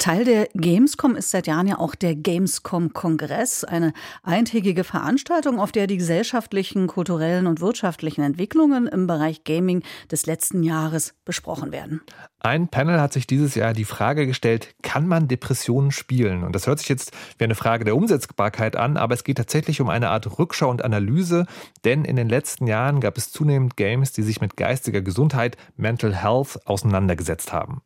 Teil der Gamescom ist seit Jahren ja auch der Gamescom-Kongress, eine eintägige Veranstaltung, auf der die gesellschaftlichen, kulturellen und wirtschaftlichen Entwicklungen im Bereich Gaming des letzten Jahres besprochen werden. Ein Panel hat sich dieses Jahr die Frage gestellt, kann man Depressionen spielen? Und das hört sich jetzt wie eine Frage der Umsetzbarkeit an, aber es geht tatsächlich um eine Art Rückschau und Analyse, denn in den letzten Jahren gab es zunehmend Games, die sich mit geistiger Gesundheit, Mental Health auseinandergesetzt haben.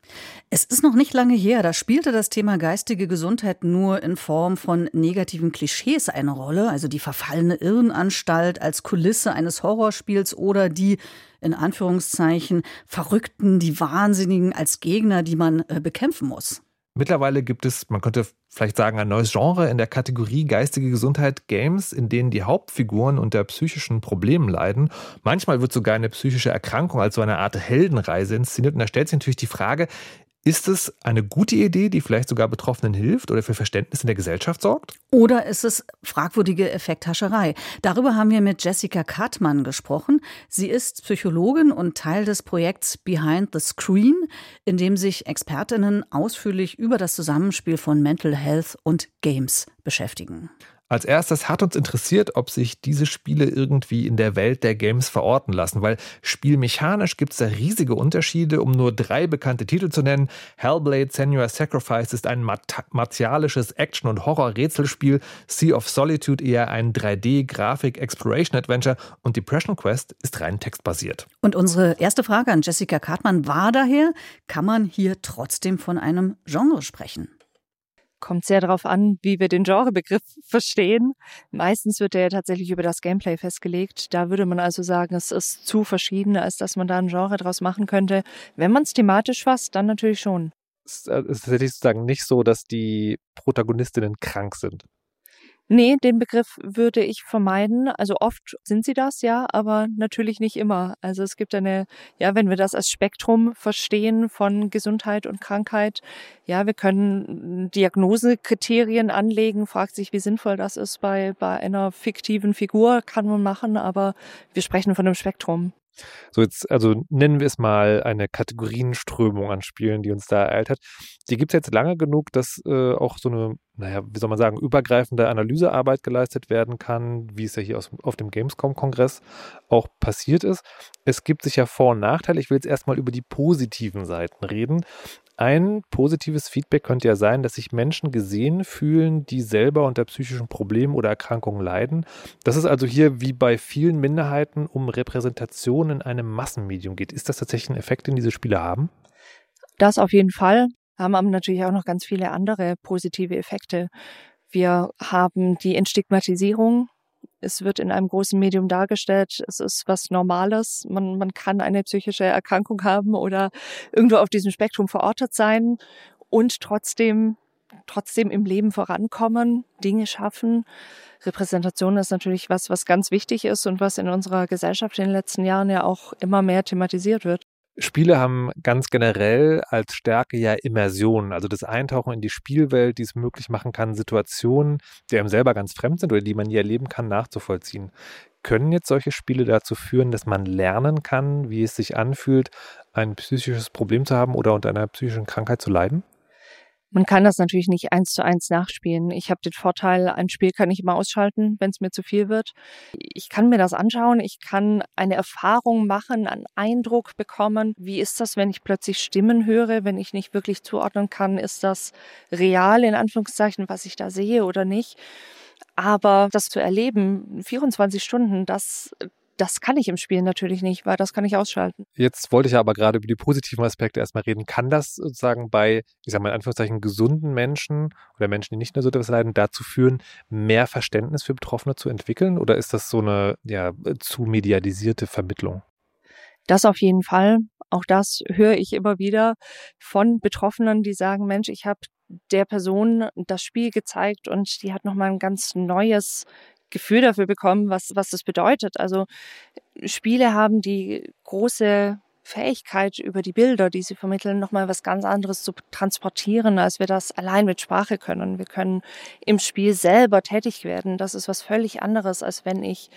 Es ist noch nicht lange her, da spielt spielte das Thema geistige Gesundheit nur in Form von negativen Klischees eine Rolle, also die verfallene Irrenanstalt als Kulisse eines Horrorspiels oder die in Anführungszeichen Verrückten, die Wahnsinnigen als Gegner, die man äh, bekämpfen muss. Mittlerweile gibt es, man könnte vielleicht sagen, ein neues Genre in der Kategorie geistige Gesundheit Games, in denen die Hauptfiguren unter psychischen Problemen leiden. Manchmal wird sogar eine psychische Erkrankung als so eine Art Heldenreise inszeniert. Und da stellt sich natürlich die Frage, ist es eine gute Idee, die vielleicht sogar Betroffenen hilft oder für Verständnis in der Gesellschaft sorgt? Oder ist es fragwürdige Effekthascherei? Darüber haben wir mit Jessica Kartmann gesprochen. Sie ist Psychologin und Teil des Projekts Behind the Screen, in dem sich Expertinnen ausführlich über das Zusammenspiel von Mental Health und Games beschäftigen. Als erstes hat uns interessiert, ob sich diese Spiele irgendwie in der Welt der Games verorten lassen, weil spielmechanisch gibt es da riesige Unterschiede, um nur drei bekannte Titel zu nennen. Hellblade Senua's Sacrifice ist ein martialisches Action- und Horror-Rätselspiel, Sea of Solitude eher ein 3D-Grafik-Exploration-Adventure und Depression Quest ist rein textbasiert. Und unsere erste Frage an Jessica Kartmann war daher, kann man hier trotzdem von einem Genre sprechen? Kommt sehr darauf an, wie wir den Genrebegriff verstehen. Meistens wird er tatsächlich über das Gameplay festgelegt. Da würde man also sagen, es ist zu verschieden, als dass man da ein Genre draus machen könnte. Wenn man es thematisch fasst, dann natürlich schon. Es ist tatsächlich sozusagen nicht so, dass die Protagonistinnen krank sind. Nee, den Begriff würde ich vermeiden. Also oft sind sie das, ja, aber natürlich nicht immer. Also es gibt eine, ja, wenn wir das als Spektrum verstehen von Gesundheit und Krankheit, ja, wir können Diagnosekriterien anlegen, fragt sich, wie sinnvoll das ist bei, bei einer fiktiven Figur, kann man machen, aber wir sprechen von einem Spektrum. So jetzt, also nennen wir es mal eine Kategorienströmung an Spielen, die uns da ereilt hat. Die gibt es jetzt lange genug, dass äh, auch so eine, naja, wie soll man sagen, übergreifende Analysearbeit geleistet werden kann, wie es ja hier aus, auf dem Gamescom-Kongress auch passiert ist. Es gibt sicher Vor- und Nachteile. Ich will jetzt erstmal über die positiven Seiten reden. Ein positives Feedback könnte ja sein, dass sich Menschen gesehen fühlen, die selber unter psychischen Problemen oder Erkrankungen leiden. Dass es also hier wie bei vielen Minderheiten um Repräsentation in einem Massenmedium geht. Ist das tatsächlich ein Effekt, den diese Spiele haben? Das auf jeden Fall. Haben aber natürlich auch noch ganz viele andere positive Effekte. Wir haben die Entstigmatisierung es wird in einem großen Medium dargestellt, es ist was Normales. Man, man kann eine psychische Erkrankung haben oder irgendwo auf diesem Spektrum verortet sein und trotzdem, trotzdem im Leben vorankommen, Dinge schaffen. Repräsentation ist natürlich was, was ganz wichtig ist und was in unserer Gesellschaft in den letzten Jahren ja auch immer mehr thematisiert wird. Spiele haben ganz generell als Stärke ja Immersion, also das Eintauchen in die Spielwelt, die es möglich machen kann, Situationen, die einem selber ganz fremd sind oder die man nie erleben kann, nachzuvollziehen. Können jetzt solche Spiele dazu führen, dass man lernen kann, wie es sich anfühlt, ein psychisches Problem zu haben oder unter einer psychischen Krankheit zu leiden? Man kann das natürlich nicht eins zu eins nachspielen. Ich habe den Vorteil, ein Spiel kann ich immer ausschalten, wenn es mir zu viel wird. Ich kann mir das anschauen, ich kann eine Erfahrung machen, einen Eindruck bekommen. Wie ist das, wenn ich plötzlich Stimmen höre, wenn ich nicht wirklich zuordnen kann, ist das real in Anführungszeichen, was ich da sehe oder nicht? Aber das zu erleben, 24 Stunden, das das kann ich im Spiel natürlich nicht, weil das kann ich ausschalten. Jetzt wollte ich aber gerade über die positiven Aspekte erstmal reden. Kann das sozusagen bei, ich sage mal in Anführungszeichen, gesunden Menschen oder Menschen, die nicht nur so etwas leiden, dazu führen, mehr Verständnis für Betroffene zu entwickeln? Oder ist das so eine ja, zu medialisierte Vermittlung? Das auf jeden Fall. Auch das höre ich immer wieder von Betroffenen, die sagen, Mensch, ich habe der Person das Spiel gezeigt und die hat nochmal ein ganz neues Gefühl dafür bekommen, was, was das bedeutet. Also Spiele haben die große Fähigkeit, über die Bilder, die sie vermitteln, nochmal was ganz anderes zu transportieren, als wir das allein mit Sprache können. Wir können im Spiel selber tätig werden. Das ist was völlig anderes, als wenn ich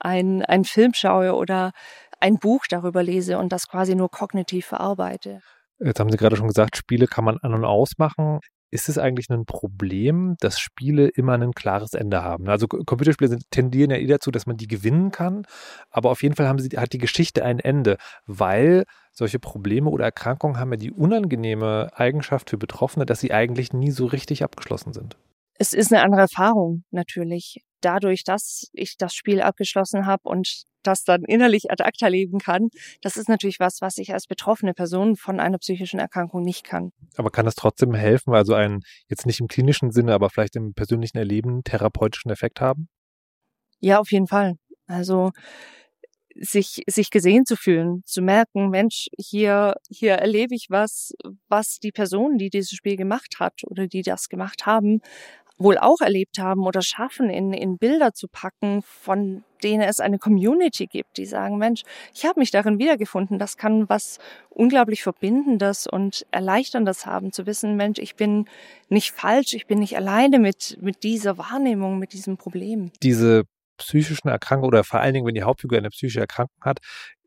ein, einen Film schaue oder ein Buch darüber lese und das quasi nur kognitiv verarbeite. Jetzt haben Sie gerade schon gesagt, Spiele kann man an und ausmachen. Ist es eigentlich ein Problem, dass Spiele immer ein klares Ende haben? Also Computerspiele tendieren ja eh dazu, dass man die gewinnen kann, aber auf jeden Fall haben sie, hat die Geschichte ein Ende, weil solche Probleme oder Erkrankungen haben ja die unangenehme Eigenschaft für Betroffene, dass sie eigentlich nie so richtig abgeschlossen sind. Es ist eine andere Erfahrung natürlich. Dadurch, dass ich das Spiel abgeschlossen habe und das dann innerlich ad acta leben kann, das ist natürlich was, was ich als betroffene Person von einer psychischen Erkrankung nicht kann. Aber kann das trotzdem helfen, also einen jetzt nicht im klinischen Sinne, aber vielleicht im persönlichen Erleben therapeutischen Effekt haben? Ja, auf jeden Fall. Also sich, sich gesehen zu fühlen, zu merken, Mensch, hier, hier erlebe ich was, was die Person, die dieses Spiel gemacht hat oder die das gemacht haben, wohl auch erlebt haben oder schaffen, in, in Bilder zu packen, von denen es eine Community gibt, die sagen, Mensch, ich habe mich darin wiedergefunden. Das kann was unglaublich Verbindendes und Erleichterndes haben, zu wissen, Mensch, ich bin nicht falsch, ich bin nicht alleine mit, mit dieser Wahrnehmung, mit diesem Problem. Diese psychischen Erkrankungen oder vor allen Dingen, wenn die Hauptfigur eine psychische Erkrankung hat,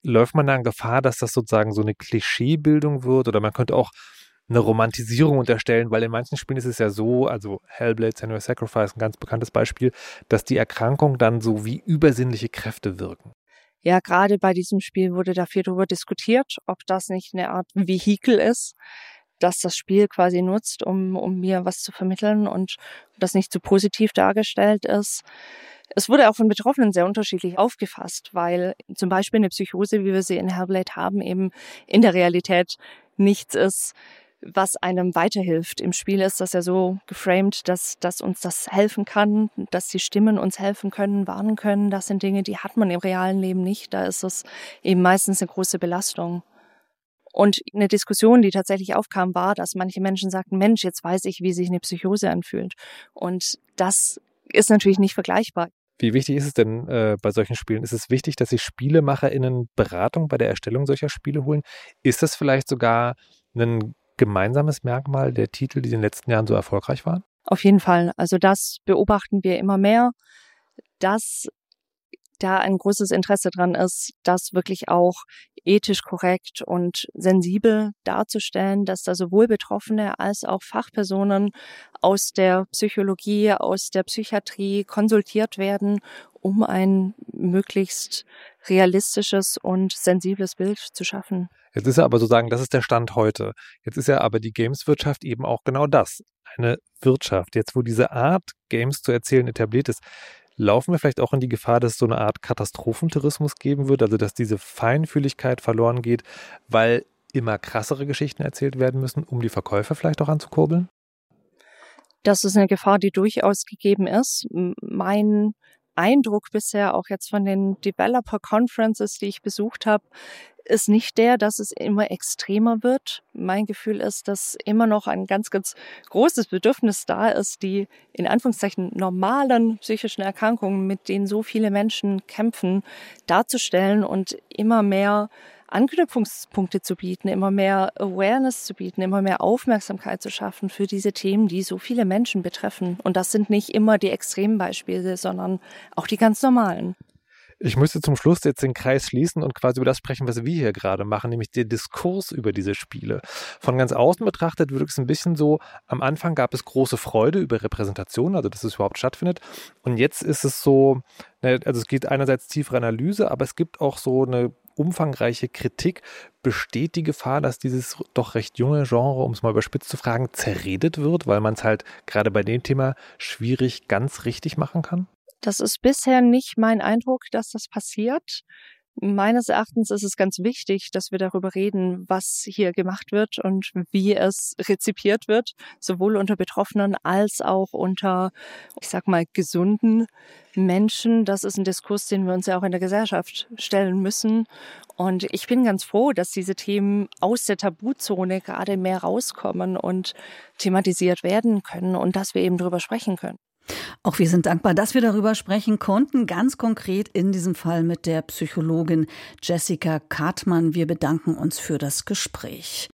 läuft man dann Gefahr, dass das sozusagen so eine Klischeebildung wird oder man könnte auch eine Romantisierung unterstellen, weil in manchen Spielen ist es ja so, also Hellblade, Senua Sacrifice, ein ganz bekanntes Beispiel, dass die Erkrankung dann so wie übersinnliche Kräfte wirken. Ja, gerade bei diesem Spiel wurde dafür darüber diskutiert, ob das nicht eine Art Vehikel ist, dass das Spiel quasi nutzt, um, um mir was zu vermitteln und das nicht zu positiv dargestellt ist. Es wurde auch von Betroffenen sehr unterschiedlich aufgefasst, weil zum Beispiel eine Psychose, wie wir sie in Hellblade haben, eben in der Realität nichts ist, was einem weiterhilft. Im Spiel ist das ja so geframed, dass, dass uns das helfen kann, dass die Stimmen uns helfen können, warnen können. Das sind Dinge, die hat man im realen Leben nicht. Da ist es eben meistens eine große Belastung. Und eine Diskussion, die tatsächlich aufkam, war, dass manche Menschen sagten, Mensch, jetzt weiß ich, wie sich eine Psychose anfühlt. Und das ist natürlich nicht vergleichbar. Wie wichtig ist es denn äh, bei solchen Spielen? Ist es wichtig, dass sich SpielemacherInnen Beratung bei der Erstellung solcher Spiele holen? Ist das vielleicht sogar ein gemeinsames Merkmal der Titel, die in den letzten Jahren so erfolgreich waren? Auf jeden Fall. Also das beobachten wir immer mehr, dass da ein großes Interesse dran ist, das wirklich auch ethisch korrekt und sensibel darzustellen, dass da sowohl Betroffene als auch Fachpersonen aus der Psychologie, aus der Psychiatrie konsultiert werden, um ein möglichst realistisches und sensibles Bild zu schaffen. Jetzt ist ja aber sozusagen, das ist der Stand heute. Jetzt ist ja aber die Games-Wirtschaft eben auch genau das. Eine Wirtschaft. Jetzt, wo diese Art, Games zu erzählen, etabliert ist, laufen wir vielleicht auch in die Gefahr, dass es so eine Art Katastrophentourismus geben wird, also dass diese Feinfühligkeit verloren geht, weil immer krassere Geschichten erzählt werden müssen, um die Verkäufer vielleicht auch anzukurbeln? Das ist eine Gefahr, die durchaus gegeben ist. Mein Eindruck bisher auch jetzt von den Developer Conferences, die ich besucht habe, ist nicht der, dass es immer extremer wird. Mein Gefühl ist, dass immer noch ein ganz, ganz großes Bedürfnis da ist, die in Anführungszeichen normalen psychischen Erkrankungen, mit denen so viele Menschen kämpfen, darzustellen und immer mehr Anknüpfungspunkte zu bieten, immer mehr Awareness zu bieten, immer mehr Aufmerksamkeit zu schaffen für diese Themen, die so viele Menschen betreffen. Und das sind nicht immer die extremen Beispiele, sondern auch die ganz normalen. Ich müsste zum Schluss jetzt den Kreis schließen und quasi über das sprechen, was wir hier gerade machen, nämlich der Diskurs über diese Spiele. Von ganz außen betrachtet wirkt es ein bisschen so, am Anfang gab es große Freude über Repräsentation, also dass es überhaupt stattfindet. Und jetzt ist es so, ne, also es geht einerseits tiefere Analyse, aber es gibt auch so eine umfangreiche Kritik. Besteht die Gefahr, dass dieses doch recht junge Genre, um es mal überspitzt zu fragen, zerredet wird, weil man es halt gerade bei dem Thema schwierig ganz richtig machen kann? Das ist bisher nicht mein Eindruck, dass das passiert. Meines Erachtens ist es ganz wichtig, dass wir darüber reden, was hier gemacht wird und wie es rezipiert wird, sowohl unter Betroffenen als auch unter, ich sag mal, gesunden Menschen. Das ist ein Diskurs, den wir uns ja auch in der Gesellschaft stellen müssen. Und ich bin ganz froh, dass diese Themen aus der Tabuzone gerade mehr rauskommen und thematisiert werden können und dass wir eben darüber sprechen können. Auch wir sind dankbar, dass wir darüber sprechen konnten, ganz konkret in diesem Fall mit der Psychologin Jessica Kartmann. Wir bedanken uns für das Gespräch.